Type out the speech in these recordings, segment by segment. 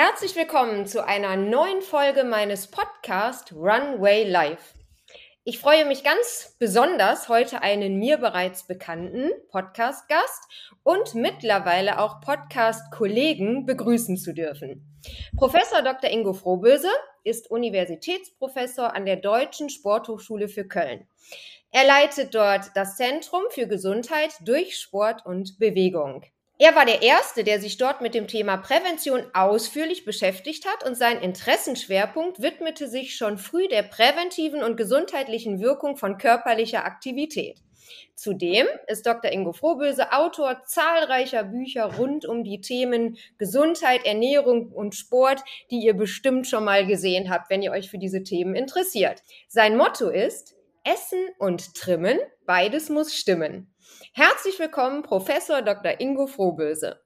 Herzlich willkommen zu einer neuen Folge meines Podcasts Runway Live. Ich freue mich ganz besonders, heute einen mir bereits bekannten Podcast-Gast und mittlerweile auch Podcast-Kollegen begrüßen zu dürfen. Professor Dr. Ingo Frohböse ist Universitätsprofessor an der Deutschen Sporthochschule für Köln. Er leitet dort das Zentrum für Gesundheit durch Sport und Bewegung. Er war der Erste, der sich dort mit dem Thema Prävention ausführlich beschäftigt hat und sein Interessenschwerpunkt widmete sich schon früh der präventiven und gesundheitlichen Wirkung von körperlicher Aktivität. Zudem ist Dr. Ingo Frohböse Autor zahlreicher Bücher rund um die Themen Gesundheit, Ernährung und Sport, die ihr bestimmt schon mal gesehen habt, wenn ihr euch für diese Themen interessiert. Sein Motto ist Essen und Trimmen, beides muss stimmen. Herzlich willkommen, Professor Dr. Ingo Frohböse.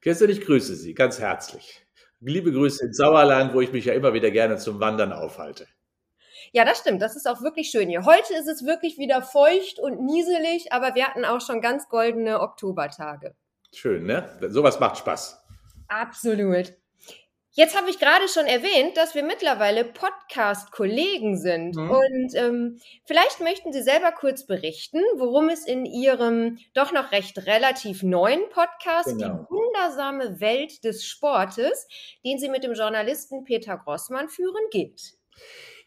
Kirsten, ich grüße Sie ganz herzlich. Liebe Grüße ins Sauerland, wo ich mich ja immer wieder gerne zum Wandern aufhalte. Ja, das stimmt. Das ist auch wirklich schön hier. Heute ist es wirklich wieder feucht und nieselig, aber wir hatten auch schon ganz goldene Oktobertage. Schön, ne? Sowas macht Spaß. Absolut. Jetzt habe ich gerade schon erwähnt, dass wir mittlerweile Podcast-Kollegen sind. Mhm. Und ähm, vielleicht möchten Sie selber kurz berichten, worum es in Ihrem doch noch recht relativ neuen Podcast, genau. die wundersame Welt des Sportes, den Sie mit dem Journalisten Peter Grossmann führen, geht.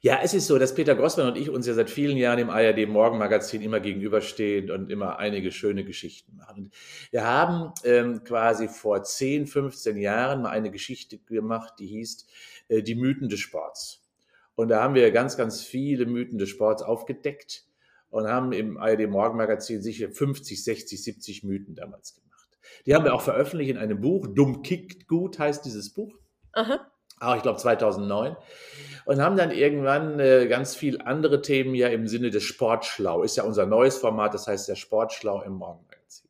Ja, es ist so, dass Peter Grossmann und ich uns ja seit vielen Jahren im ARD Morgenmagazin immer gegenüberstehen und immer einige schöne Geschichten machen. Wir haben ähm, quasi vor 10, 15 Jahren mal eine Geschichte gemacht, die hieß äh, Die Mythen des Sports. Und da haben wir ganz, ganz viele Mythen des Sports aufgedeckt und haben im ARD Morgenmagazin sicher 50, 60, 70 Mythen damals gemacht. Die haben wir auch veröffentlicht in einem Buch. Dumm kickt gut heißt dieses Buch. Aha. Auch ich glaube 2009 und haben dann irgendwann äh, ganz viel andere Themen ja im Sinne des Sportschlau. Ist ja unser neues Format, das heißt der Sportschlau im Morgenmagazin.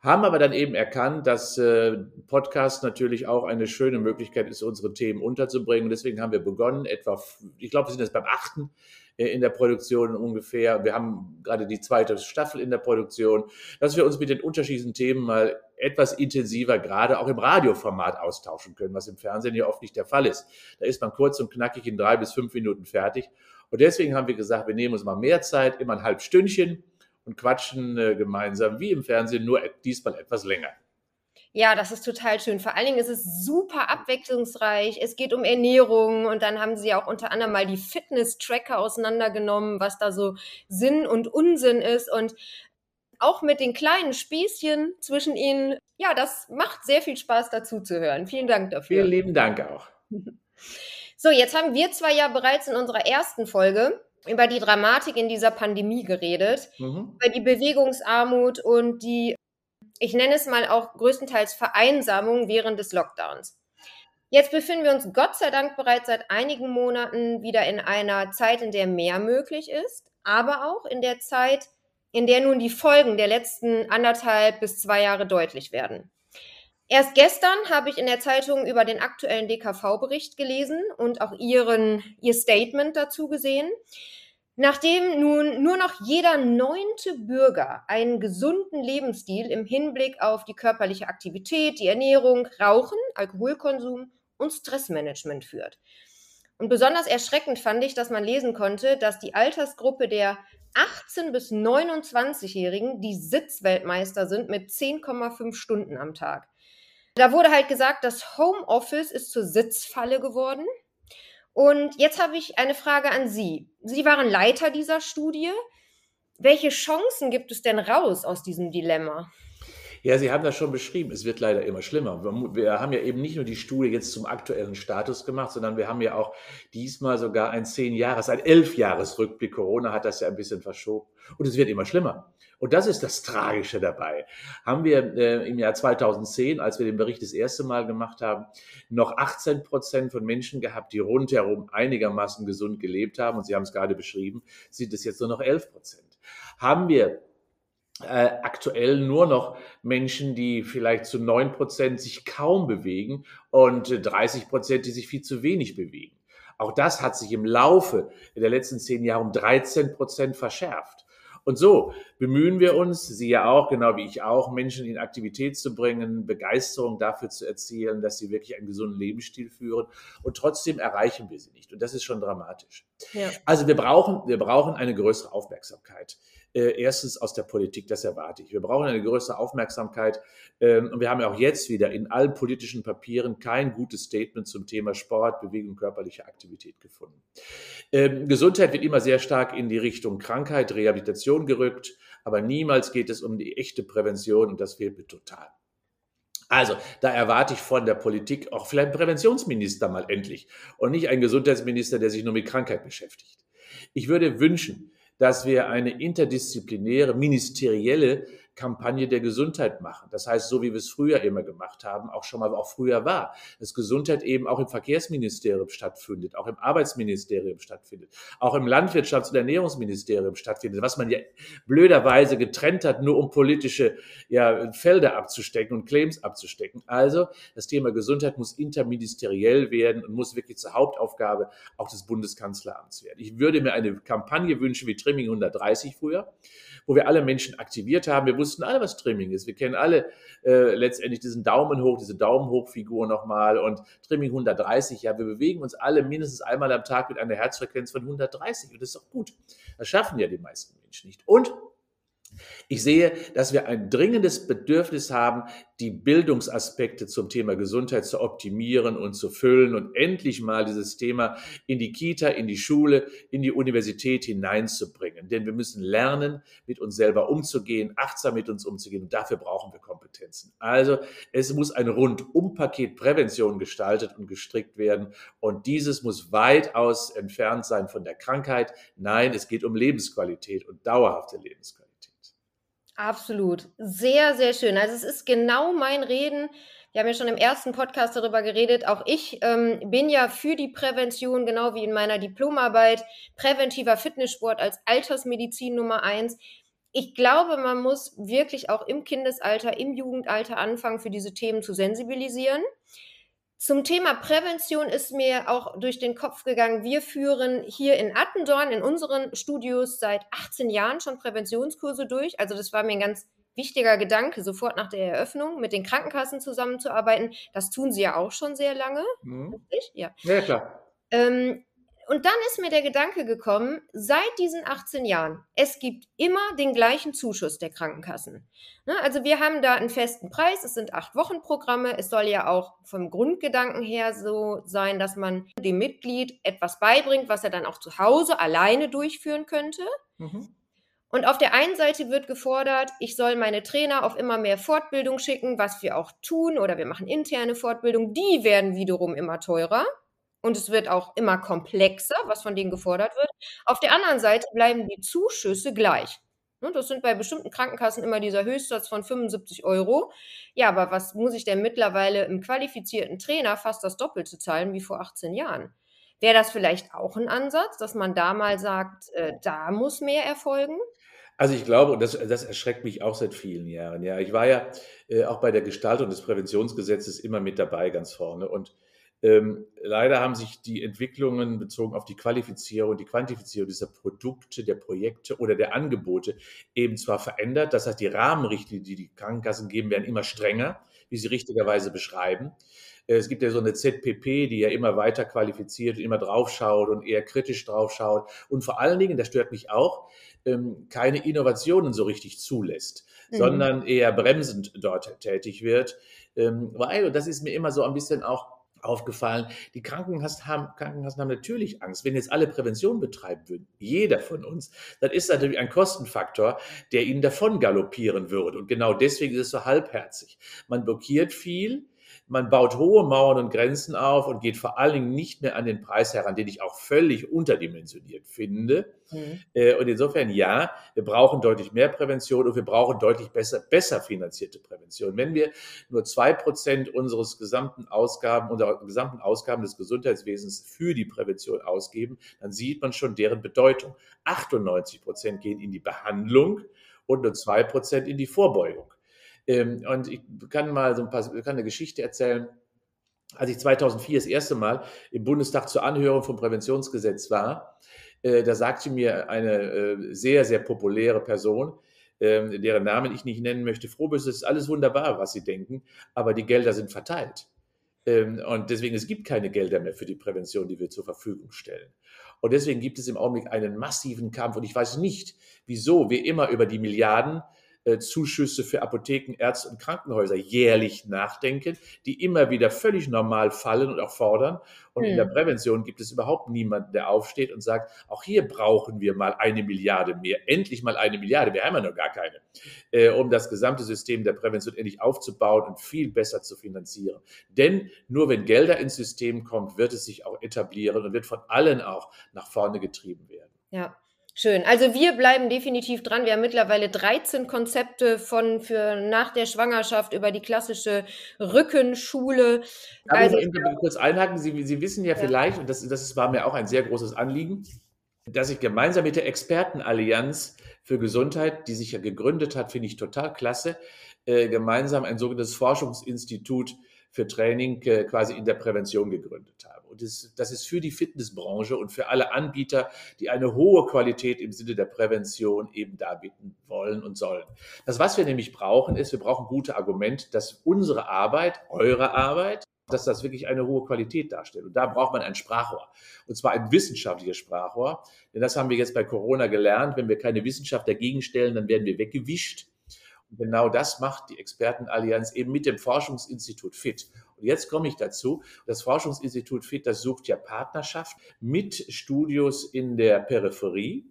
Haben aber dann eben erkannt, dass äh, Podcast natürlich auch eine schöne Möglichkeit ist, unsere Themen unterzubringen. Und deswegen haben wir begonnen, etwa, ich glaube, wir sind jetzt beim achten äh, in der Produktion ungefähr. Wir haben gerade die zweite Staffel in der Produktion, dass wir uns mit den unterschiedlichen Themen mal etwas intensiver, gerade auch im Radioformat austauschen können, was im Fernsehen ja oft nicht der Fall ist. Da ist man kurz und knackig in drei bis fünf Minuten fertig. Und deswegen haben wir gesagt, wir nehmen uns mal mehr Zeit, immer ein halb Stündchen und quatschen äh, gemeinsam wie im Fernsehen, nur diesmal etwas länger. Ja, das ist total schön. Vor allen Dingen ist es super abwechslungsreich. Es geht um Ernährung und dann haben sie auch unter anderem mal die Fitness-Tracker auseinandergenommen, was da so Sinn und Unsinn ist und auch mit den kleinen Spießchen zwischen ihnen. Ja, das macht sehr viel Spaß dazu zu hören. Vielen Dank dafür. Vielen lieben Dank auch. So, jetzt haben wir zwei ja bereits in unserer ersten Folge über die Dramatik in dieser Pandemie geredet, mhm. über die Bewegungsarmut und die ich nenne es mal auch größtenteils Vereinsamung während des Lockdowns. Jetzt befinden wir uns Gott sei Dank bereits seit einigen Monaten wieder in einer Zeit, in der mehr möglich ist, aber auch in der Zeit, in der nun die Folgen der letzten anderthalb bis zwei Jahre deutlich werden. Erst gestern habe ich in der Zeitung über den aktuellen DKV-Bericht gelesen und auch ihren, ihr Statement dazu gesehen. Nachdem nun nur noch jeder neunte Bürger einen gesunden Lebensstil im Hinblick auf die körperliche Aktivität, die Ernährung, Rauchen, Alkoholkonsum und Stressmanagement führt. Und besonders erschreckend fand ich, dass man lesen konnte, dass die Altersgruppe der 18 bis 29-Jährigen die Sitzweltmeister sind mit 10,5 Stunden am Tag. Da wurde halt gesagt, das Homeoffice ist zur Sitzfalle geworden. Und jetzt habe ich eine Frage an Sie. Sie waren Leiter dieser Studie. Welche Chancen gibt es denn raus aus diesem Dilemma? Ja, Sie haben das schon beschrieben. Es wird leider immer schlimmer. Wir haben ja eben nicht nur die Studie jetzt zum aktuellen Status gemacht, sondern wir haben ja auch diesmal sogar ein zehn Jahres, ein elf Jahres Rückblick. Corona hat das ja ein bisschen verschoben. Und es wird immer schlimmer. Und das ist das Tragische dabei. Haben wir äh, im Jahr 2010, als wir den Bericht das erste Mal gemacht haben, noch 18 Prozent von Menschen gehabt, die rundherum einigermaßen gesund gelebt haben. Und Sie haben es gerade beschrieben, sind es jetzt nur noch 11 Prozent. Haben wir äh, aktuell nur noch Menschen, die vielleicht zu neun Prozent sich kaum bewegen und 30 Prozent, die sich viel zu wenig bewegen. Auch das hat sich im Laufe der letzten zehn Jahre um 13 Prozent verschärft. Und so bemühen wir uns, Sie ja auch, genau wie ich auch, Menschen in Aktivität zu bringen, Begeisterung dafür zu erzielen, dass sie wirklich einen gesunden Lebensstil führen. Und trotzdem erreichen wir sie nicht. Und das ist schon dramatisch. Ja. Also wir brauchen, wir brauchen eine größere Aufmerksamkeit. Äh, erstens aus der Politik, das erwarte ich. Wir brauchen eine größere Aufmerksamkeit. Ähm, und wir haben ja auch jetzt wieder in allen politischen Papieren kein gutes Statement zum Thema Sport, Bewegung, körperliche Aktivität gefunden. Ähm, Gesundheit wird immer sehr stark in die Richtung Krankheit, Rehabilitation gerückt, aber niemals geht es um die echte Prävention und das fehlt mir total. Also, da erwarte ich von der Politik auch vielleicht einen Präventionsminister mal endlich und nicht einen Gesundheitsminister, der sich nur mit Krankheit beschäftigt. Ich würde wünschen, dass wir eine interdisziplinäre, ministerielle Kampagne der Gesundheit machen. Das heißt, so wie wir es früher immer gemacht haben, auch schon mal auch früher war, dass Gesundheit eben auch im Verkehrsministerium stattfindet, auch im Arbeitsministerium stattfindet, auch im Landwirtschafts- und Ernährungsministerium stattfindet, was man ja blöderweise getrennt hat, nur um politische ja, Felder abzustecken und Claims abzustecken. Also das Thema Gesundheit muss interministeriell werden und muss wirklich zur Hauptaufgabe auch des Bundeskanzleramts werden. Ich würde mir eine Kampagne wünschen wie Trimming 130 früher, wo wir alle Menschen aktiviert haben. Wir wussten alle, was Trimming ist. Wir kennen alle äh, letztendlich diesen Daumen hoch, diese Daumen hoch Figur nochmal und Trimming 130. Ja, wir bewegen uns alle mindestens einmal am Tag mit einer Herzfrequenz von 130 und das ist doch gut. Das schaffen ja die meisten Menschen nicht. Und ich sehe, dass wir ein dringendes Bedürfnis haben, die Bildungsaspekte zum Thema Gesundheit zu optimieren und zu füllen und endlich mal dieses Thema in die Kita, in die Schule, in die Universität hineinzubringen. Denn wir müssen lernen, mit uns selber umzugehen, achtsam mit uns umzugehen und dafür brauchen wir Kompetenzen. Also es muss ein Rundumpaket Prävention gestaltet und gestrickt werden und dieses muss weitaus entfernt sein von der Krankheit. Nein, es geht um Lebensqualität und dauerhafte Lebensqualität. Absolut. Sehr, sehr schön. Also es ist genau mein Reden. Wir haben ja schon im ersten Podcast darüber geredet. Auch ich ähm, bin ja für die Prävention, genau wie in meiner Diplomarbeit, präventiver Fitnesssport als Altersmedizin Nummer eins. Ich glaube, man muss wirklich auch im Kindesalter, im Jugendalter anfangen, für diese Themen zu sensibilisieren. Zum Thema Prävention ist mir auch durch den Kopf gegangen, wir führen hier in Attendorn in unseren Studios seit 18 Jahren schon Präventionskurse durch. Also das war mir ein ganz wichtiger Gedanke, sofort nach der Eröffnung mit den Krankenkassen zusammenzuarbeiten. Das tun sie ja auch schon sehr lange. Mhm. Ja. ja, klar. Ähm, und dann ist mir der Gedanke gekommen, seit diesen 18 Jahren, es gibt immer den gleichen Zuschuss der Krankenkassen. Ne, also wir haben da einen festen Preis, es sind acht Wochenprogramme, es soll ja auch vom Grundgedanken her so sein, dass man dem Mitglied etwas beibringt, was er dann auch zu Hause alleine durchführen könnte. Mhm. Und auf der einen Seite wird gefordert, ich soll meine Trainer auf immer mehr Fortbildung schicken, was wir auch tun, oder wir machen interne Fortbildung, die werden wiederum immer teurer und es wird auch immer komplexer, was von denen gefordert wird. Auf der anderen Seite bleiben die Zuschüsse gleich. Ne, das sind bei bestimmten Krankenkassen immer dieser Höchstsatz von 75 Euro. Ja, aber was muss ich denn mittlerweile im qualifizierten Trainer fast das Doppelte zahlen wie vor 18 Jahren? Wäre das vielleicht auch ein Ansatz, dass man da mal sagt, äh, da muss mehr erfolgen? Also ich glaube, und das, das erschreckt mich auch seit vielen Jahren. Ja, ich war ja äh, auch bei der Gestaltung des Präventionsgesetzes immer mit dabei, ganz vorne. Und ähm, leider haben sich die Entwicklungen bezogen auf die Qualifizierung, die Quantifizierung dieser Produkte, der Projekte oder der Angebote eben zwar verändert. Das heißt, die Rahmenrichtlinien, die die Krankenkassen geben, werden immer strenger, wie sie richtigerweise beschreiben. Äh, es gibt ja so eine ZPP, die ja immer weiter qualifiziert, immer draufschaut und eher kritisch draufschaut und vor allen Dingen, das stört mich auch, ähm, keine Innovationen so richtig zulässt, mhm. sondern eher bremsend dort tätig wird. Ähm, weil, und das ist mir immer so ein bisschen auch aufgefallen, die Krankenkassen haben, Krankenkassen haben natürlich Angst. Wenn jetzt alle Prävention betreiben würden, jeder von uns, dann ist natürlich ein Kostenfaktor, der ihnen davon galoppieren würde. Und genau deswegen ist es so halbherzig. Man blockiert viel, man baut hohe Mauern und Grenzen auf und geht vor allen Dingen nicht mehr an den Preis heran, den ich auch völlig unterdimensioniert finde. Mhm. Äh, und insofern, ja, wir brauchen deutlich mehr Prävention und wir brauchen deutlich besser, besser finanzierte Prävention. Wenn wir nur zwei Prozent unseres gesamten Ausgaben, unserer gesamten Ausgaben des Gesundheitswesens für die Prävention ausgeben, dann sieht man schon deren Bedeutung. 98 Prozent gehen in die Behandlung und nur zwei Prozent in die Vorbeugung. Ähm, und ich kann mal so ein paar, kann eine Geschichte erzählen. Als ich 2004 das erste Mal im Bundestag zur Anhörung vom Präventionsgesetz war, Äh, da sagte mir eine äh, sehr, sehr populäre Person, ähm, deren Namen ich nicht nennen möchte, Frohbus, es ist alles wunderbar, was Sie denken, aber die Gelder sind verteilt. Ähm, und deswegen, es gibt keine Gelder mehr für die Prävention, die wir zur Verfügung stellen. Und deswegen gibt es im Augenblick einen massiven Kampf. Und ich weiß nicht, wieso wir immer über die Milliarden äh, Zuschüsse für Apotheken, Ärzte und Krankenhäuser jährlich nachdenken, die immer wieder völlig normal fallen und auch fordern. Und hm. in der hm. Prävention gibt es überhaupt niemanden, der aufsteht und sagt, auch hier brauchen wir mal eine Milliarde mehr, endlich mal eine Milliarde, wir haben ja noch gar keine, äh, um das gesamte System der Prävention endlich aufzubauen und viel besser zu finanzieren. Denn nur wenn Gelder ins System kommt, wird es sich auch etablieren und wird von allen auch nach vorne getrieben werden. Ja, Schön. Also wir bleiben definitiv dran. Wir haben mittlerweile 13 Konzepte von für nach der Schwangerschaft über die klassische Rückenschule. Da also, ich kurz einhaken. Sie, Sie wissen ja, ja, vielleicht, und das, das war mir auch ein sehr großes Anliegen, dass ich gemeinsam mit der Expertenallianz für Gesundheit, die sich ja gegründet hat, finde ich total klasse, äh, gemeinsam ein sogenanntes Forschungsinstitut für Training äh, quasi in der Prävention gegründet habe. Und das, das ist für die Fitnessbranche und für alle Anbieter, die eine hohe Qualität im Sinne der Prävention eben darbieten wollen und sollen. Das, was wir nämlich brauchen, ist, wir brauchen gute Argumente, dass unsere Arbeit, eure Arbeit, dass das wirklich eine hohe Qualität darstellt. Und da braucht man ein Sprachrohr. Und zwar ein wissenschaftliches Sprachrohr. Denn das haben wir jetzt bei Corona gelernt. Wenn wir keine Wissenschaft dagegen stellen, dann werden wir weggewischt. Genau das macht die Expertenallianz eben mit dem Forschungsinstitut FIT. Und jetzt komme ich dazu. Das Forschungsinstitut FIT, das sucht ja Partnerschaft mit Studios in der Peripherie.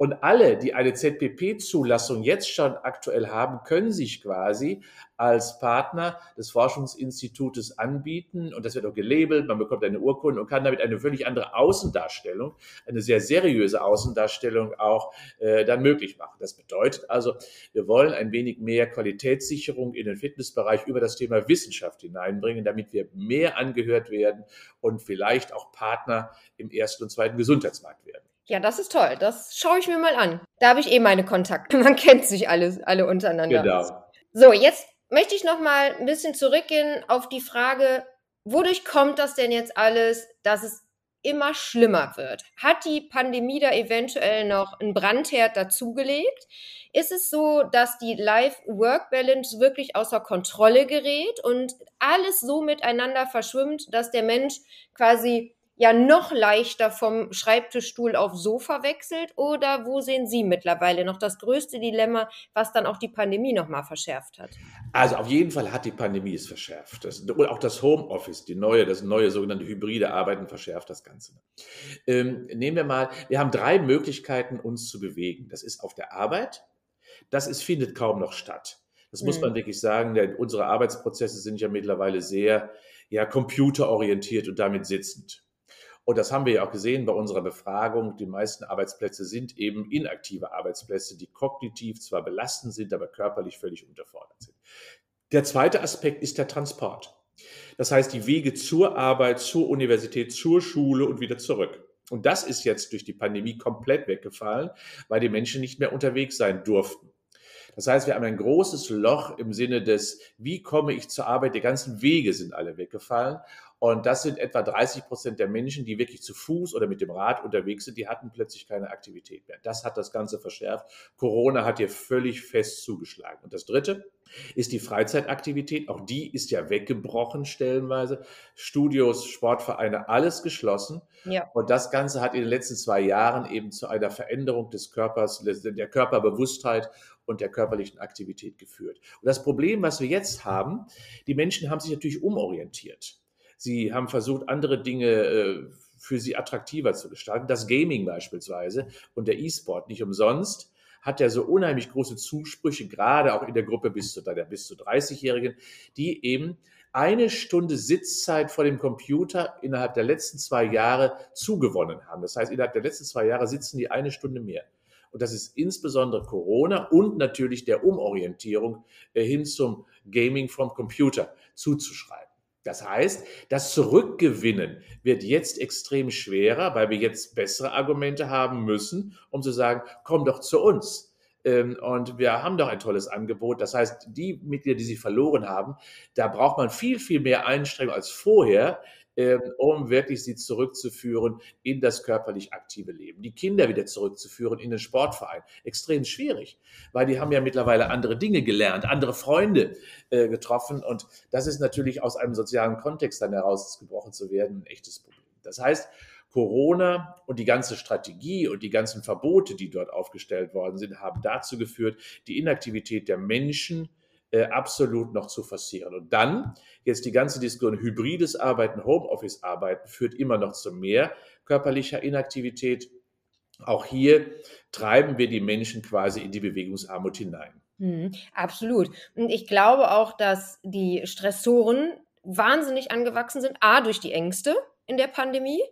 Und alle, die eine ZPP-Zulassung jetzt schon aktuell haben, können sich quasi als Partner des Forschungsinstitutes anbieten. Und das wird auch gelabelt. Man bekommt eine Urkunde und kann damit eine völlig andere Außendarstellung, eine sehr seriöse Außendarstellung auch äh, dann möglich machen. Das bedeutet also, wir wollen ein wenig mehr Qualitätssicherung in den Fitnessbereich über das Thema Wissenschaft hineinbringen, damit wir mehr angehört werden und vielleicht auch Partner im ersten und zweiten Gesundheitsmarkt werden. Ja, das ist toll. Das schaue ich mir mal an. Da habe ich eh meine Kontakte. Man kennt sich alle, alle untereinander. Genau. So, jetzt möchte ich noch mal ein bisschen zurückgehen auf die Frage, wodurch kommt das denn jetzt alles, dass es immer schlimmer wird? Hat die Pandemie da eventuell noch einen Brandherd dazugelegt? Ist es so, dass die Life-Work-Balance wirklich außer Kontrolle gerät und alles so miteinander verschwimmt, dass der Mensch quasi ja noch leichter vom Schreibtischstuhl auf Sofa wechselt? Oder wo sehen Sie mittlerweile noch das größte Dilemma, was dann auch die Pandemie nochmal verschärft hat? Also auf jeden Fall hat die Pandemie es verschärft. Das, und auch das Homeoffice, die neue, das neue sogenannte hybride Arbeiten verschärft das Ganze. Ähm, nehmen wir mal, wir haben drei Möglichkeiten, uns zu bewegen. Das ist auf der Arbeit, das ist, findet kaum noch statt. Das muss man wirklich sagen, denn unsere Arbeitsprozesse sind ja mittlerweile sehr ja, computerorientiert und damit sitzend. Und das haben wir ja auch gesehen bei unserer Befragung. Die meisten Arbeitsplätze sind eben inaktive Arbeitsplätze, die kognitiv zwar belastend sind, aber körperlich völlig unterfordert sind. Der zweite Aspekt ist der Transport. Das heißt, die Wege zur Arbeit, zur Universität, zur Schule und wieder zurück. Und das ist jetzt durch die Pandemie komplett weggefallen, weil die Menschen nicht mehr unterwegs sein durften. Das heißt, wir haben ein großes Loch im Sinne des, wie komme ich zur Arbeit? Die ganzen Wege sind alle weggefallen. Und das sind etwa 30 Prozent der Menschen, die wirklich zu Fuß oder mit dem Rad unterwegs sind, die hatten plötzlich keine Aktivität mehr. Das hat das Ganze verschärft. Corona hat hier völlig fest zugeschlagen. Und das Dritte ist die Freizeitaktivität. Auch die ist ja weggebrochen stellenweise. Studios, Sportvereine, alles geschlossen. Ja. Und das Ganze hat in den letzten zwei Jahren eben zu einer Veränderung des Körpers, der Körperbewusstheit und der körperlichen Aktivität geführt. Und das Problem, was wir jetzt haben, die Menschen haben sich natürlich umorientiert. Sie haben versucht, andere Dinge äh, für sie attraktiver zu gestalten. Das Gaming beispielsweise und der E-Sport nicht umsonst hat ja so unheimlich große Zusprüche, gerade auch in der Gruppe bis zu, der bis zu 30-Jährigen, die eben eine Stunde Sitzzeit vor dem Computer innerhalb der letzten zwei Jahre zugewonnen haben. Das heißt, innerhalb der letzten zwei Jahre sitzen die eine Stunde mehr. Und das ist insbesondere Corona und natürlich der Umorientierung äh, hin zum Gaming vom Computer zuzuschreiben. Das heißt, das Zurückgewinnen wird jetzt extrem schwerer, weil wir jetzt bessere Argumente haben müssen, um zu sagen, komm doch zu uns. Ähm, und wir haben doch ein tolles Angebot. Das heißt, die Mitglieder, die sie verloren haben, da braucht man viel, viel mehr Einstrengung als vorher, um wirklich sie zurückzuführen in das körperlich aktive Leben. Die Kinder wieder zurückzuführen in den Sportverein. Extrem schwierig, weil die haben ja mittlerweile andere Dinge gelernt, andere Freunde äh, getroffen und das ist natürlich aus einem sozialen Kontext dann herausgebrochen zu werden ein echtes Problem. Das heißt, Corona und die ganze Strategie und die ganzen Verbote, die dort aufgestellt worden sind, haben dazu geführt, die Inaktivität der Menschen äh, absolut noch zu forcieren. Und dann, jetzt die ganze Diskussion, hybrides Arbeiten, Homeoffice-Arbeiten führt immer noch zu mehr körperlicher Inaktivität. Auch hier treiben wir die Menschen quasi in die Bewegungsarmut hinein. Mhm, absolut. Und ich glaube auch, dass die Stressoren wahnsinnig angewachsen sind. A, durch die Ängste in der Pandemie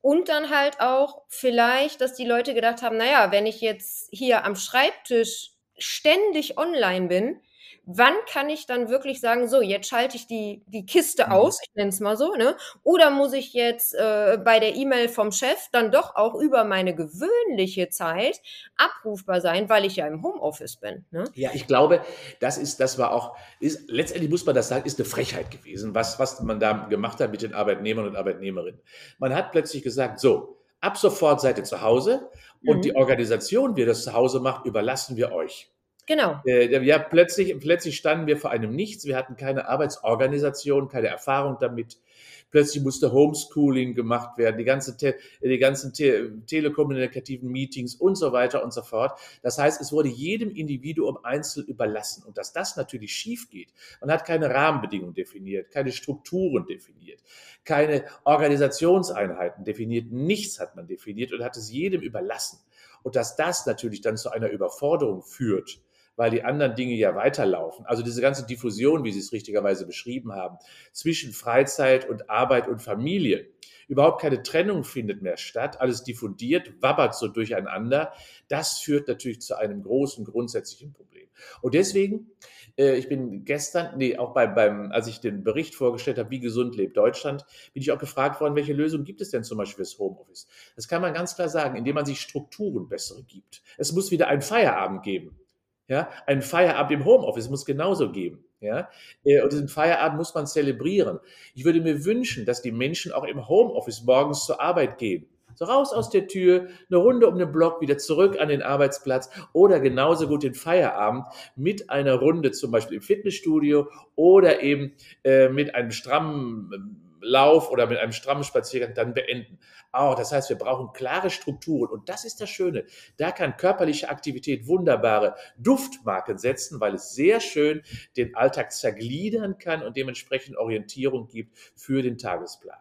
und dann halt auch vielleicht, dass die Leute gedacht haben, naja, wenn ich jetzt hier am Schreibtisch ständig online bin, wann kann ich dann wirklich sagen, so, jetzt schalte ich die, die Kiste mhm. aus, ich nenne es mal so, ne? Oder muss ich jetzt äh, bei der E-Mail vom Chef dann doch auch über meine gewöhnliche Zeit abrufbar sein, weil ich ja im Homeoffice bin. Ne? Ja, ich glaube, das ist, das war auch, ist, letztendlich muss man das sagen, ist eine Frechheit gewesen, was, was man da gemacht hat mit den Arbeitnehmern und Arbeitnehmerinnen. Man hat plötzlich gesagt, so, ab sofort seid ihr zu Hause und mhm. die Organisation, wie ihr das zu Hause macht, überlassen wir euch. Genau. Äh, ja, plötzlich, plötzlich standen wir vor einem Nichts. Wir hatten keine Arbeitsorganisation, keine Erfahrung damit. Plötzlich musste Homeschooling gemacht werden, die, ganze die ganzen te telekommunikativen Meetings und so weiter und so fort. Das heißt, es wurde jedem Individuum einzeln überlassen. Und dass das natürlich schief geht, man hat keine Rahmenbedingungen definiert, keine Strukturen definiert, keine Organisationseinheiten definiert, nichts hat man definiert und hat es jedem überlassen. Und dass das natürlich dann zu einer Überforderung führt, weil die anderen Dinge ja weiterlaufen. Also diese ganze Diffusion, wie Sie es richtigerweise beschrieben haben, zwischen Freizeit und Arbeit und Familie. Überhaupt keine Trennung findet mehr statt, alles diffundiert, wabbert so durcheinander. Das führt natürlich zu einem großen grundsätzlichen Problem. Und deswegen, äh, ich bin gestern, nee, auch bei, beim, als ich den Bericht vorgestellt habe, wie gesund lebt Deutschland, bin ich auch gefragt worden, welche Lösung gibt es denn zum Beispiel fürs Homeoffice? Das kann man ganz klar sagen, indem man sich Strukturen bessere gibt. Es muss wieder einen Feierabend geben. Ja, ein Feierabend im Homeoffice muss genauso geben. Ja, äh, und diesen Feierabend muss man zelebrieren. Ich würde mir wünschen, dass die Menschen auch im Homeoffice morgens zur Arbeit gehen. So raus aus der Tür, eine Runde um den Block, wieder zurück an den Arbeitsplatz oder genauso gut den Feierabend mit einer Runde zum Beispiel im Fitnessstudio oder eben äh, mit einem strammen Lauf oder mit einem strammen Spaziergang dann beenden. Auch, das heißt, wir brauchen klare Strukturen und das ist das Schöne. Da kann körperliche Aktivität wunderbare Duftmarken setzen, weil es sehr schön den Alltag zergliedern kann und dementsprechend Orientierung gibt für den Tagesplan.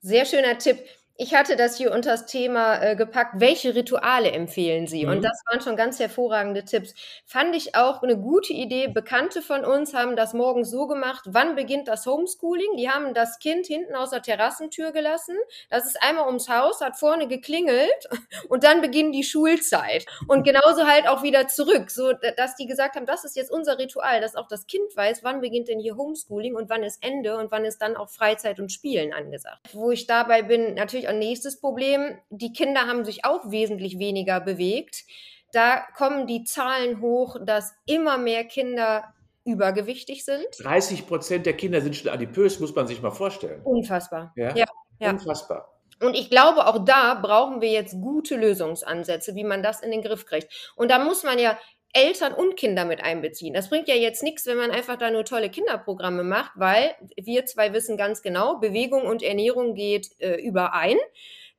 Sehr schöner Tipp. Ich hatte das hier unter das Thema äh, gepackt, welche Rituale empfehlen Sie? Mhm. Und das waren schon ganz hervorragende Tipps. Fand ich auch eine gute Idee. Bekannte von uns haben das morgens so gemacht, wann beginnt das Homeschooling? Die haben das Kind hinten aus der Terrassentür gelassen. Das ist einmal ums Haus, hat vorne geklingelt und dann beginnt die Schulzeit. Und genauso halt auch wieder zurück, so dass die gesagt haben, das ist jetzt unser Ritual, dass auch das Kind weiß, wann beginnt denn hier Homeschooling und wann ist Ende und wann ist dann auch Freizeit und Spielen angesagt. Wo ich dabei bin, natürlich natürlich ein nächstes Problem. Die Kinder haben sich auch wesentlich weniger bewegt. Da kommen die Zahlen hoch, dass immer mehr Kinder übergewichtig sind. 30 Prozent der Kinder sind schon adipös, muss man sich mal vorstellen. Unfassbar. Ja, ja, ja. unfassbar. Und ich glaube, auch da brauchen wir jetzt gute Lösungsansätze, wie man das in den Griff kriegt. Und da muss man ja Eltern und Kinder mit einbeziehen. Das bringt ja jetzt nichts, wenn man einfach da nur tolle Kinderprogramme macht, weil wir zwei wissen ganz genau, Bewegung und Ernährung geht äh, überein.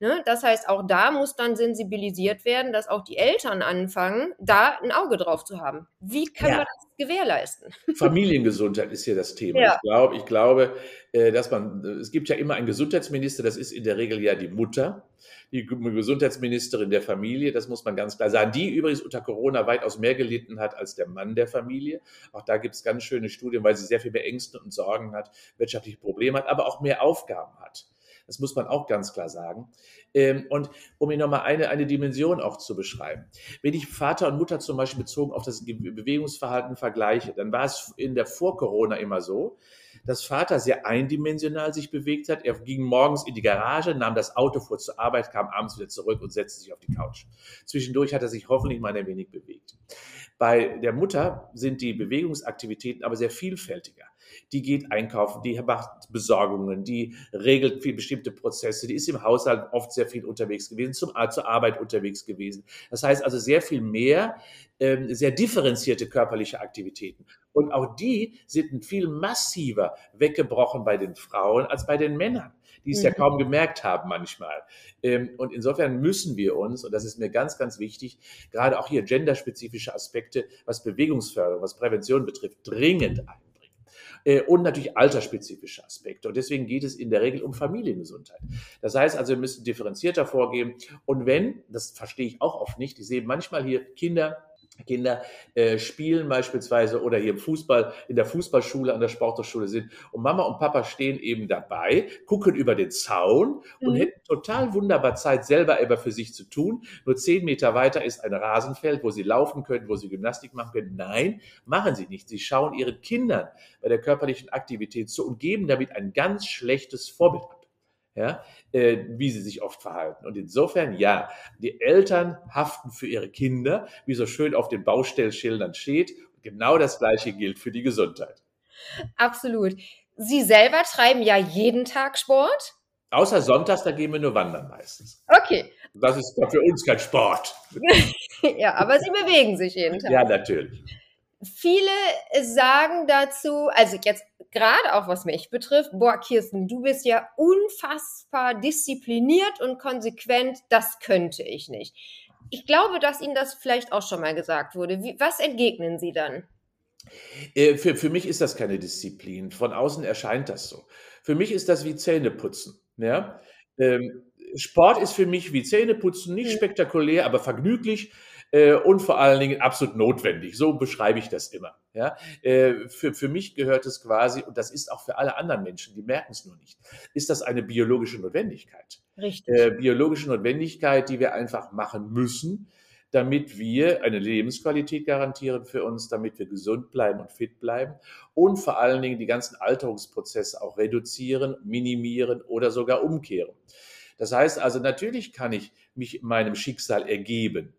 Ne? Das heißt, auch da muss dann sensibilisiert werden, dass auch die Eltern anfangen, da ein Auge drauf zu haben. Wie können ja. wir das gewährleisten? Familiengesundheit ist hier das Thema. Ja. Ich, glaube, ich glaube, äh, dass man, es gibt ja immer einen Gesundheitsminister, das ist in der Regel ja die Mutter, die Gesundheitsministerin der Familie, das muss man ganz klar sagen, die übrigens unter Corona weitaus mehr gelitten hat als der Mann der Familie. Auch da gibt es ganz schöne Studien, weil sie sehr viel mehr Ängste und Sorgen hat, wirtschaftliche Probleme hat, aber auch mehr Aufgaben hat. Das muss man auch ganz klar sagen. Ähm, und um Ihnen nochmal eine, eine Dimension auch zu beschreiben. Wenn ich Vater und Mutter zum Beispiel bezogen auf das Bewegungsverhalten vergleiche, dann war es in der Vor-Corona immer so, dass Vater sehr eindimensional sich bewegt hat. Er ging morgens in die Garage, nahm das Auto vor zur Arbeit, kam abends wieder zurück und setzte sich auf die Couch. Zwischendurch hat er sich hoffentlich mal ein wenig bewegt. Bei der Mutter sind die Bewegungsaktivitäten aber sehr vielfältiger. Die geht einkaufen, die macht Besorgungen, die regelt viel bestimmte Prozesse, die ist im Haushalt oft sehr viel unterwegs gewesen, zum, zur Arbeit unterwegs gewesen. Das heißt also sehr viel mehr, ähm, sehr differenzierte körperliche Aktivitäten. Und auch die sind viel massiver weggebrochen bei den Frauen als bei den Männern die es mhm. ja kaum gemerkt haben manchmal. Ähm, und insofern müssen wir uns, und das ist mir ganz, ganz wichtig, gerade auch hier genderspezifische Aspekte, was Bewegungsförderung, was Prävention betrifft, dringend äh, und natürlich altersspezifische Aspekte. Und deswegen geht es in der Regel um Familiengesundheit. Das heißt also, wir müssen differenzierter vorgehen. Und wenn, das verstehe ich auch oft nicht, ich sehe manchmal hier Kinder, Kinder äh, spielen beispielsweise oder hier im Fußball, in der Fußballschule, an der Sporthochschule sind und Mama und Papa stehen eben dabei, gucken über den Zaun mhm. und hätten total wunderbar Zeit, selber aber für sich zu tun. Nur zehn Meter weiter ist ein Rasenfeld, wo sie laufen können, wo sie Gymnastik machen können. Nein, machen sie nicht. Sie schauen ihren Kindern bei der körperlichen Aktivität zu und geben damit ein ganz schlechtes Vorbild ab ja, äh, wie sie sich oft verhalten. Und insofern, ja, die Eltern haften für ihre Kinder, wie so schön auf den Baustellschildern steht. Und genau das Gleiche gilt für die Gesundheit. Absolut. Sie selber treiben ja jeden Tag Sport. Außer sonntags, da gehen wir nur wandern meistens. Okay. Das ist für uns kein Sport. ja, aber Sie bewegen sich jeden Tag. Ja, natürlich. Viele sagen dazu, also jetzt gerade auch was mich betrifft, boah, Kirsten, du bist ja unfassbar diszipliniert und konsequent, das könnte ich nicht. Ich glaube, dass Ihnen das vielleicht auch schon mal gesagt wurde. Wie, was entgegnen Sie dann? Äh, für, für mich ist das keine Disziplin. Von außen erscheint das so. Für mich ist das wie Zähneputzen. Ja? Ähm, Sport ist für mich wie Zähneputzen, nicht mhm. spektakulär, aber vergnüglich äh, und vor allen Dingen absolut notwendig. So beschreibe ich das immer. Ja? Äh, für, für mich gehört es quasi, und das ist auch für alle anderen Menschen, die merken es nur nicht, ist das eine biologische Notwendigkeit. Richtig. Äh, biologische Notwendigkeit, die wir einfach machen müssen, damit wir eine Lebensqualität garantieren für uns, damit wir gesund bleiben und fit bleiben und vor allen Dingen die ganzen Alterungsprozesse auch reduzieren, minimieren oder sogar umkehren. Das heißt also, natürlich kann ich mich meinem Schicksal ergeben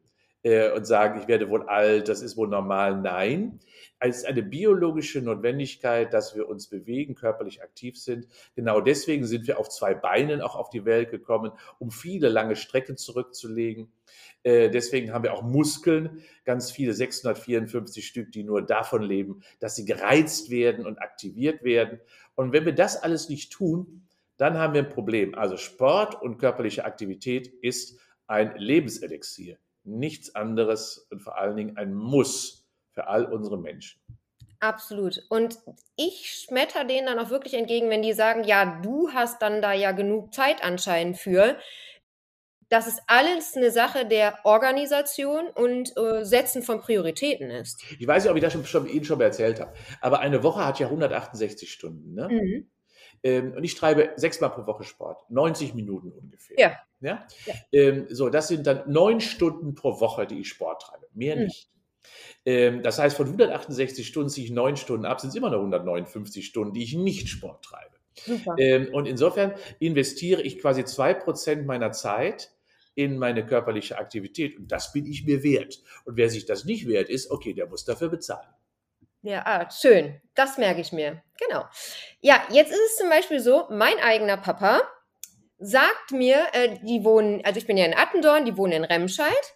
äh, und sagen, ich werde wohl alt, das ist wohl normal. Nein, es ist eine biologische Notwendigkeit, dass wir uns bewegen, körperlich aktiv sind. Genau deswegen sind wir auf zwei Beinen auch auf die Welt gekommen, um viele lange Strecken zurückzulegen. Äh, deswegen haben wir auch Muskeln, ganz viele, 654 Stück, die nur davon leben, dass sie gereizt werden und aktiviert werden. Und wenn wir das alles nicht tun, dann haben wir ein Problem. Also Sport und körperliche Aktivität ist ein Lebenselixier nichts anderes und vor allen Dingen ein Muss für all unsere Menschen. Absolut. Und ich schmetter denen dann auch wirklich entgegen, wenn die sagen, ja, du hast dann da ja genug Zeit anscheinend für. Das ist alles eine Sache der Organisation und äh, Setzen von Prioritäten ist. Ich weiß nicht, ob ich das schon, schon, Ihnen schon mal erzählt habe, aber eine Woche hat ja 168 Stunden. Ne? Mhm. Ähm, und ich treibe sechsmal pro Woche Sport, 90 Minuten ungefähr. Ja. Ja? ja. Ähm, so, das sind dann neun Stunden pro Woche, die ich Sport treibe. Mehr mhm. nicht. Ähm, das heißt, von 168 Stunden ziehe ich neun Stunden ab, sind es immer noch 159 Stunden, die ich nicht Sport treibe. Super. Ähm, und insofern investiere ich quasi zwei Prozent meiner Zeit in meine körperliche Aktivität. Und das bin ich mir wert. Und wer sich das nicht wert ist, okay, der muss dafür bezahlen. Ja, ah, schön. Das merke ich mir. Genau. Ja, jetzt ist es zum Beispiel so, mein eigener Papa, sagt mir, äh, die wohnen, also ich bin ja in Attendorn, die wohnen in Remscheid.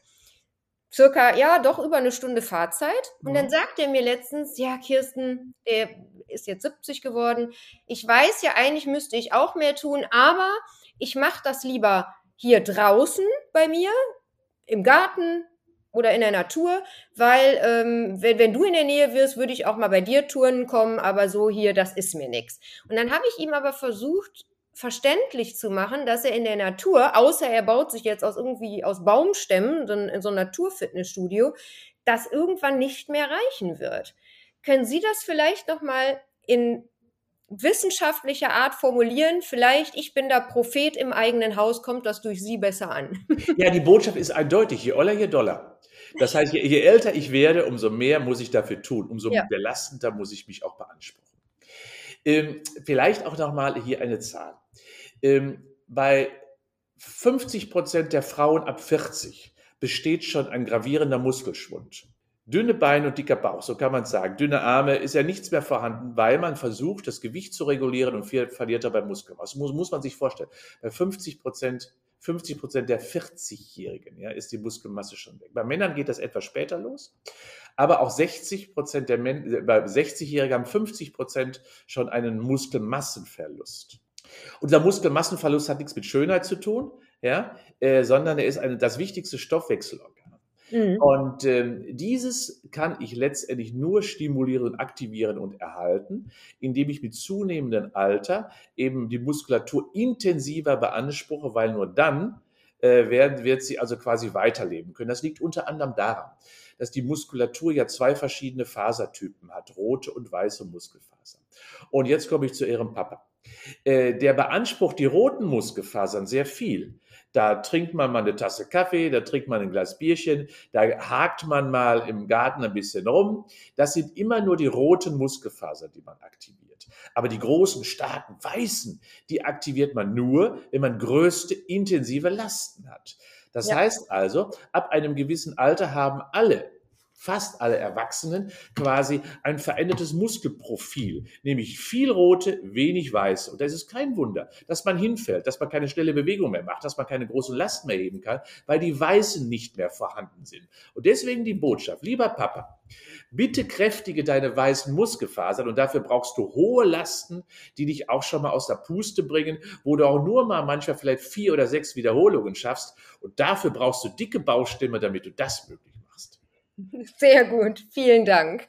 Circa, ja, doch über eine Stunde Fahrzeit. Und mhm. dann sagt er mir letztens, ja, Kirsten, der ist jetzt 70 geworden. Ich weiß ja, eigentlich müsste ich auch mehr tun, aber ich mache das lieber hier draußen bei mir, im Garten oder in der Natur, weil ähm, wenn, wenn du in der Nähe wirst, würde ich auch mal bei dir touren kommen, aber so hier, das ist mir nichts. Und dann habe ich ihm aber versucht, verständlich zu machen, dass er in der Natur, außer er baut sich jetzt aus irgendwie aus Baumstämmen so in so ein Naturfitnessstudio, das irgendwann nicht mehr reichen wird. Können Sie das vielleicht noch mal in wissenschaftlicher Art formulieren? Vielleicht, ich bin der Prophet im eigenen Haus, kommt das durch Sie besser an? Ja, die Botschaft ist eindeutig, je oller, je doller. Das heißt, je, je älter ich werde, umso mehr muss ich dafür tun, umso ja. belastender muss ich mich auch beanspruchen. Ähm, vielleicht auch nochmal hier eine Zahl. Ähm, bei 50 Prozent der Frauen ab 40 besteht schon ein gravierender Muskelschwund. Dünne Beine und dicker Bauch, so kann man sagen. Dünne Arme ist ja nichts mehr vorhanden, weil man versucht, das Gewicht zu regulieren und verliert dabei Muskelmasse. Muss, muss man sich vorstellen. Bei 50 Prozent 50 Prozent der 40-Jährigen ja, ist die Muskelmasse schon weg. Bei Männern geht das etwas später los, aber auch 60 Prozent der Männer, bei 60-Jährigen haben 50 Prozent schon einen Muskelmassenverlust. Und dieser Muskelmassenverlust hat nichts mit Schönheit zu tun, ja, äh, sondern er ist eine, das wichtigste Stoffwechselorgan. Mhm. Und ähm, dieses kann ich letztendlich nur stimulieren, aktivieren und erhalten, indem ich mit zunehmendem Alter eben die Muskulatur intensiver beanspruche, weil nur dann äh, werden, wird sie also quasi weiterleben können. Das liegt unter anderem daran, dass die Muskulatur ja zwei verschiedene Fasertypen hat, rote und weiße Muskelfasern. Und jetzt komme ich zu Ihrem Papa. Äh, der beansprucht die roten Muskelfasern sehr viel. Da trinkt man mal eine Tasse Kaffee, da trinkt man ein Glas Bierchen, da hakt man mal im Garten ein bisschen rum. Das sind immer nur die roten Muskelfasern, die man aktiviert. Aber die großen, starken, weißen, die aktiviert man nur, wenn man größte, intensive Lasten hat. Das ja. heißt also, ab einem gewissen Alter haben alle fast alle Erwachsenen quasi ein verändertes Muskelprofil, nämlich viel rote, wenig weiße. Und das ist kein Wunder, dass man hinfällt, dass man keine schnelle Bewegung mehr macht, dass man keine großen Lasten mehr heben kann, weil die Weißen nicht mehr vorhanden sind. Und deswegen die Botschaft, lieber Papa, bitte kräftige deine weißen Muskelfasern und dafür brauchst du hohe Lasten, die dich auch schon mal aus der Puste bringen, wo du auch nur mal manchmal vielleicht vier oder sechs Wiederholungen schaffst. Und dafür brauchst du dicke Baustimme, damit du das möglich sehr gut, vielen Dank.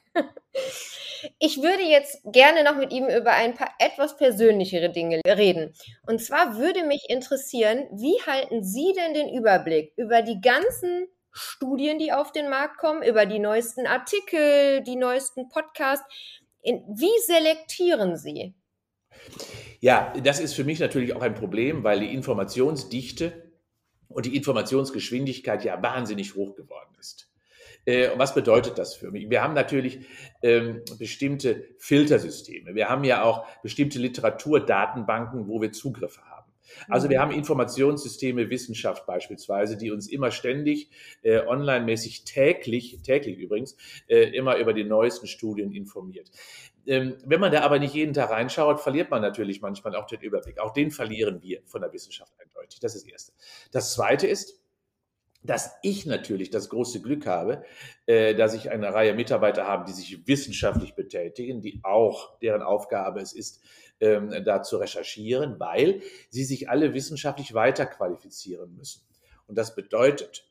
Ich würde jetzt gerne noch mit ihm über ein paar etwas persönlichere Dinge reden. Und zwar würde mich interessieren, wie halten Sie denn den Überblick über die ganzen Studien, die auf den Markt kommen, über die neuesten Artikel, die neuesten Podcasts? Wie selektieren Sie? Ja, das ist für mich natürlich auch ein Problem, weil die Informationsdichte und die Informationsgeschwindigkeit ja wahnsinnig hoch geworden ist. Äh, was bedeutet das für mich? Wir haben natürlich ähm, bestimmte Filtersysteme. Wir haben ja auch bestimmte Literaturdatenbanken, wo wir Zugriffe haben. Also wir mhm. haben Informationssysteme, Wissenschaft beispielsweise, die uns immer ständig äh, online-mäßig täglich, täglich übrigens, äh, immer über die neuesten Studien informiert. Ähm, wenn man da aber nicht jeden Tag reinschaut, verliert man natürlich manchmal auch den Überblick. Auch den verlieren wir von der Wissenschaft eindeutig. Das ist das Erste. Das Zweite ist, dass ich natürlich das große Glück habe, äh, dass ich eine Reihe Mitarbeiter habe, die sich wissenschaftlich betätigen, die auch, deren Aufgabe es ist, ähm, da zu recherchieren, weil sie sich alle wissenschaftlich weiter qualifizieren müssen. Und das bedeutet,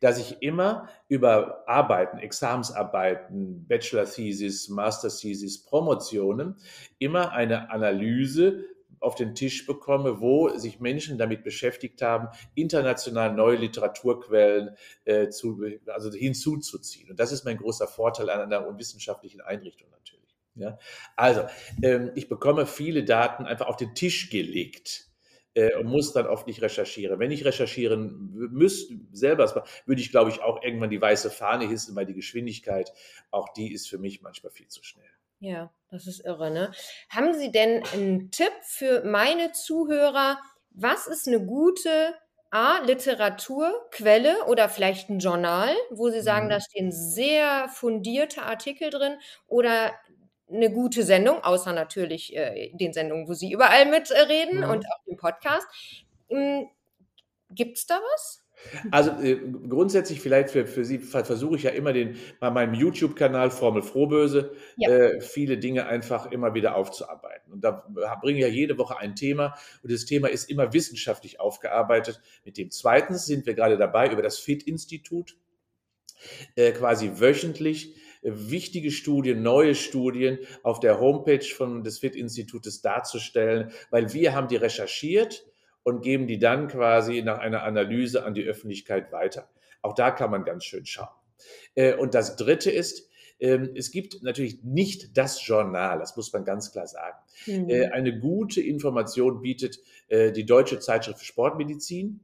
dass ich immer über Arbeiten, Examensarbeiten, Bachelor-Thesis, Master-Thesis, Promotionen immer eine Analyse auf den Tisch bekomme, wo sich Menschen damit beschäftigt haben, international neue Literaturquellen äh, zu, also hinzuzuziehen. Und das ist mein großer Vorteil an einer wissenschaftlichen Einrichtung natürlich. Ja? Also, ähm, ich bekomme viele Daten einfach auf den Tisch gelegt äh, und muss dann oft nicht recherchieren. Wenn ich recherchieren müsste, selber, würde ich, glaube ich, auch irgendwann die weiße Fahne hissen, weil die Geschwindigkeit, auch die ist für mich manchmal viel zu schnell. Ja, das ist irre, ne? Haben Sie denn einen Tipp für meine Zuhörer? Was ist eine gute A, Literaturquelle oder vielleicht ein Journal, wo Sie sagen, mhm. da stehen sehr fundierte Artikel drin oder eine gute Sendung, außer natürlich äh, den Sendungen, wo Sie überall mitreden mhm. und auch den Podcast. Hm, Gibt es da was? Also äh, grundsätzlich vielleicht für, für Sie versuche ich ja immer den bei meinem YouTube-Kanal Formel Frohböse ja. äh, viele Dinge einfach immer wieder aufzuarbeiten. Und da bringe ich ja jede Woche ein Thema und das Thema ist immer wissenschaftlich aufgearbeitet. Mit dem zweitens sind wir gerade dabei, über das FIT-Institut äh, quasi wöchentlich äh, wichtige Studien, neue Studien auf der Homepage von des FIT-Institutes darzustellen, weil wir haben die recherchiert und geben die dann quasi nach einer Analyse an die Öffentlichkeit weiter. Auch da kann man ganz schön schauen. Äh, und das Dritte ist, ähm, es gibt natürlich nicht das Journal, das muss man ganz klar sagen. Mhm. Äh, eine gute Information bietet äh, die Deutsche Zeitschrift für Sportmedizin.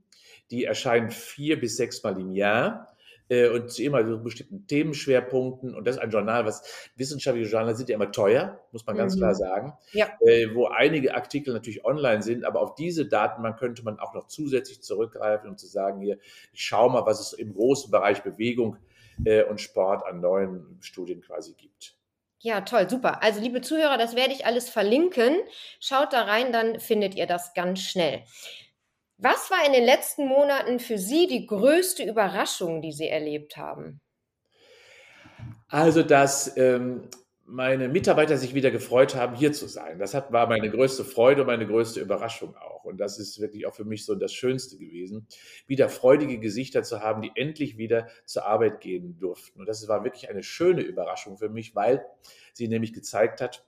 Die erscheint vier bis sechs Mal im Jahr äh, und zu immer so bestimmten Themenschwerpunkten. Und das ist ein Journal, was wissenschaftliche Journal sind ja immer teuer, muss man ganz mhm. klar sagen. Ja. Äh, wo einige Artikel natürlich online sind, aber auf diese Datenbank könnte man auch noch zusätzlich zurückgreifen, um zu sagen, hier, ich schaue mal, was es im großen Bereich Bewegung äh, und Sport an neuen Studien quasi gibt. Ja, toll, super. Also, liebe Zuhörer, das werde ich alles verlinken. Schaut da rein, dann findet ihr das ganz schnell. Was war in den letzten Monaten für Sie die größte Überraschung, die Sie erlebt haben? Also, dass ähm, meine Mitarbeiter sich wieder gefreut haben, hier zu sein. Das hat, war meine größte Freude und meine größte Überraschung auch. Und das ist wirklich auch für mich so das Schönste gewesen, wieder freudige Gesichter zu haben, die endlich wieder zur Arbeit gehen durften. Und das war wirklich eine schöne Überraschung für mich, weil sie nämlich gezeigt hat,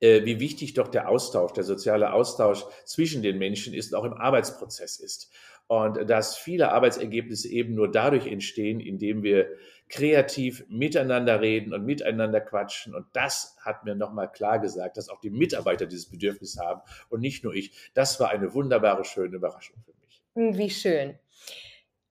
wie wichtig doch der Austausch, der soziale Austausch zwischen den Menschen ist auch im Arbeitsprozess ist. Und dass viele Arbeitsergebnisse eben nur dadurch entstehen, indem wir kreativ miteinander reden und miteinander quatschen. Und das hat mir nochmal klar gesagt, dass auch die Mitarbeiter dieses Bedürfnis haben und nicht nur ich. Das war eine wunderbare, schöne Überraschung für mich. Hm, wie schön.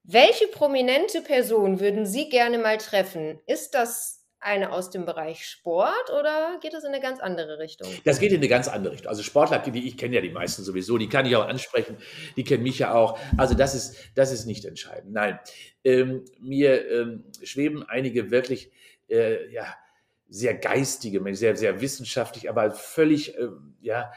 Welche prominente Person würden Sie gerne mal treffen? Ist das eine aus dem Bereich Sport oder geht das in eine ganz andere Richtung? Das geht in eine ganz andere Richtung. Also Sportler, die ich kenne ja die meisten sowieso, die kann ich auch ansprechen, die kennen mich ja auch. Also das ist, das ist nicht entscheidend. Nein, ähm, mir ähm, schweben einige wirklich, äh, ja, sehr geistige sehr, sehr wissenschaftlich, aber völlig, äh, ja,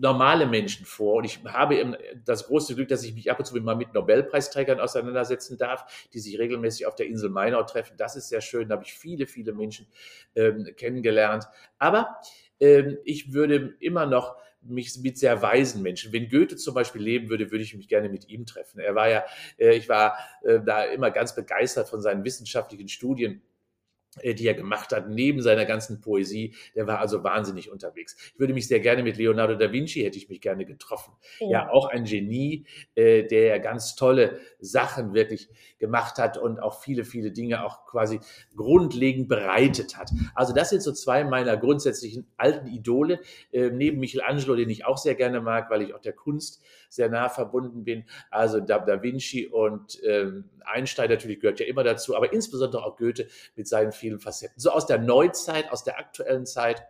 normale Menschen vor. Und ich habe das große Glück, dass ich mich ab und zu mal mit Nobelpreisträgern auseinandersetzen darf, die sich regelmäßig auf der Insel Mainau treffen. Das ist sehr schön. Da habe ich viele, viele Menschen ähm, kennengelernt. Aber ähm, ich würde immer noch mich mit sehr weisen Menschen. Wenn Goethe zum Beispiel leben würde, würde ich mich gerne mit ihm treffen. Er war ja, äh, ich war äh, da immer ganz begeistert von seinen wissenschaftlichen Studien die er gemacht hat, neben seiner ganzen Poesie. Der war also wahnsinnig unterwegs. Ich würde mich sehr gerne mit Leonardo da Vinci, hätte ich mich gerne getroffen. Ja, ja auch ein Genie, äh, der ganz tolle Sachen wirklich gemacht hat und auch viele, viele Dinge auch quasi grundlegend bereitet hat. Also das sind so zwei meiner grundsätzlichen alten Idole, äh, neben Michelangelo, den ich auch sehr gerne mag, weil ich auch der Kunst sehr nah verbunden bin. Also da, da Vinci und ähm, Einstein natürlich gehört ja immer dazu, aber insbesondere auch Goethe mit seinen vielen Facetten. So aus der Neuzeit, aus der aktuellen Zeit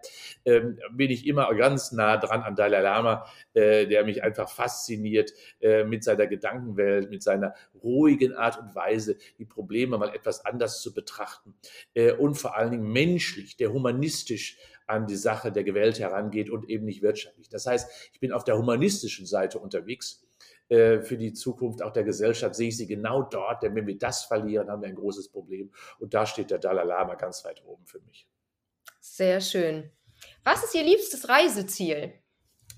ähm, bin ich immer ganz nah dran an Dalai Lama, äh, der mich einfach fasziniert äh, mit seiner Gedankenwelt, mit seiner ruhigen Art und Weise, die Probleme mal etwas anders zu betrachten äh, und vor allen Dingen menschlich, der humanistisch an die Sache der Welt herangeht und eben nicht wirtschaftlich. Das heißt, ich bin auf der humanistischen Seite unterwegs für die Zukunft auch der Gesellschaft sehe ich sie genau dort, denn wenn wir das verlieren, haben wir ein großes Problem. Und da steht der Dalai Lama ganz weit oben für mich. Sehr schön. Was ist Ihr liebstes Reiseziel?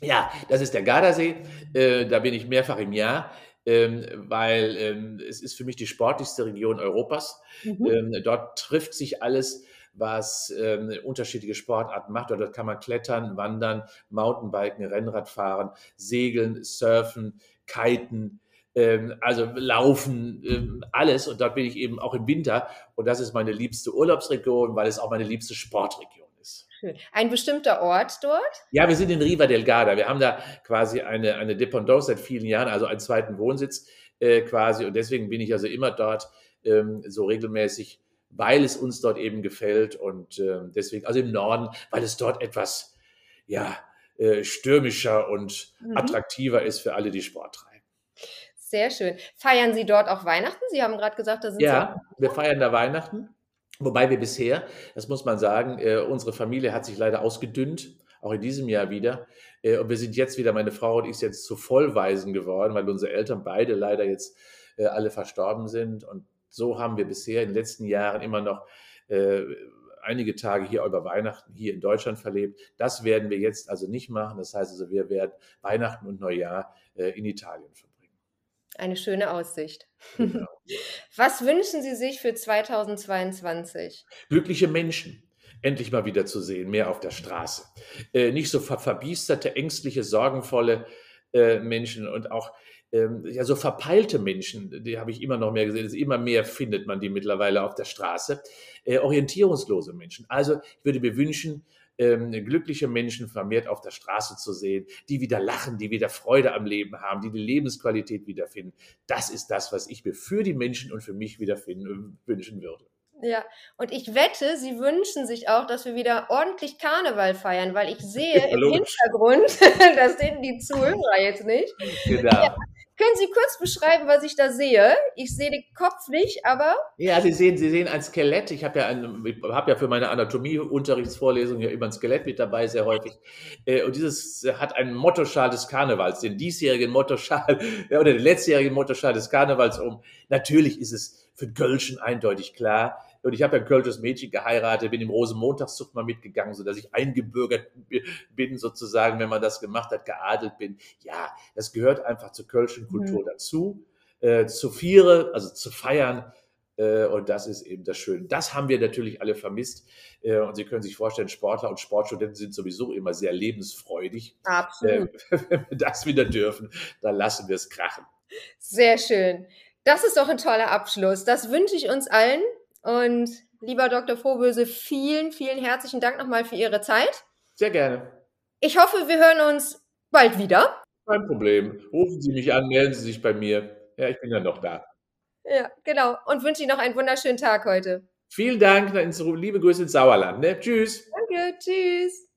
Ja, das ist der Gardasee. Äh, da bin ich mehrfach im Jahr. Ähm, weil ähm, es ist für mich die sportlichste Region Europas. Mhm. Ähm, dort trifft sich alles, was ähm, unterschiedliche Sportarten macht. Dort kann man klettern, wandern, Mountainbiken, Rennrad fahren, segeln, surfen, kiten, ähm, also laufen, ähm, alles. Und dort bin ich eben auch im Winter. Und das ist meine liebste Urlaubsregion, weil es auch meine liebste Sportregion ist. Ein bestimmter Ort dort? Ja, wir sind in Riva del Garda. Wir haben da quasi eine, eine Dependance seit vielen Jahren, also einen zweiten Wohnsitz äh, quasi. Und deswegen bin ich also immer dort ähm, so regelmäßig, weil es uns dort eben gefällt. Und äh, deswegen, also im Norden, weil es dort etwas, ja, äh, stürmischer und mhm. attraktiver ist für alle, die Sport treiben. Sehr schön. Feiern Sie dort auch Weihnachten? Sie haben gerade gesagt, da sind Ja, Sie wir feiern da Weihnachten. Wobei wir bisher, das muss man sagen, äh, unsere Familie hat sich leider ausgedünnt, auch in diesem Jahr wieder. Äh, und wir sind jetzt wieder, meine Frau und ich, jetzt zu Vollweisen geworden, weil unsere Eltern beide leider jetzt äh, alle verstorben sind. Und so haben wir bisher in den letzten Jahren immer noch äh, einige Tage hier über Weihnachten hier in Deutschland verlebt. Das werden wir jetzt also nicht machen. Das heißt also, wir werden Weihnachten und Neujahr äh, in Italien verbringen. Eine schöne Aussicht. Genau. Was wünschen Sie sich für 2022? Glückliche Menschen endlich mal wieder zu sehen, mehr auf der Straße. Äh, nicht so ver verbiesterte, ängstliche, sorgenvolle äh, Menschen und auch ähm, ja, so verpeilte Menschen, die habe ich immer noch mehr gesehen, also immer mehr findet man die mittlerweile auf der Straße, äh, orientierungslose Menschen. Also ich würde mir wünschen, ähm, glückliche Menschen vermehrt auf der Straße zu sehen, die wieder lachen, die wieder Freude am Leben haben, die die Lebensqualität wiederfinden. Das ist das, was ich mir für die Menschen und für mich wiederfinden äh, wünschen würde. Ja, und ich wette, Sie wünschen sich auch, dass wir wieder ordentlich Karneval feiern, weil ich sehe ja, im Hintergrund, das sehen die Zuhörer jetzt nicht, genau. ja, Können Sie kurz beschreiben, was ich da sehe? Ich sehe den Kopf nicht, aber. Ja, Sie sehen, Sie sehen ein Skelett. Ich habe ja, ein, hab ja für meine Anatomie-Unterrichtsvorlesung ja immer ein Skelett mit dabei, sehr häufig. Äh, und dieses hat einen Mottoschal des Karnevals, den diesjährigen Mottoschal oder den letztjährigen Mottoschal des Karnevals um. Natürlich ist es für Gölschen eindeutig klar. Und ich habe ja ein kölsches Mädchen geheiratet, bin im Rosenmontagszug mal mitgegangen, sodass ich eingebürgert bin, sozusagen, wenn man das gemacht hat, geadelt bin. Ja, das gehört einfach zur kölschen Kultur mhm. dazu. Äh, zu viere, also zu feiern, äh, und das ist eben das Schöne. Das haben wir natürlich alle vermisst. Äh, und Sie können sich vorstellen, Sportler und Sportstudenten sind sowieso immer sehr lebensfreudig. Absolut. Äh, wenn wir das wieder dürfen, dann lassen wir es krachen. Sehr schön. Das ist doch ein toller Abschluss. Das wünsche ich uns allen. Und lieber Dr. Vorböse, vielen, vielen herzlichen Dank nochmal für Ihre Zeit. Sehr gerne. Ich hoffe, wir hören uns bald wieder. Kein Problem. Rufen Sie mich an, melden Sie sich bei mir. Ja, ich bin ja noch da. Ja, genau. Und wünsche Ihnen noch einen wunderschönen Tag heute. Vielen Dank. Liebe Grüße ins Sauerland. Ne? Tschüss. Danke. Tschüss.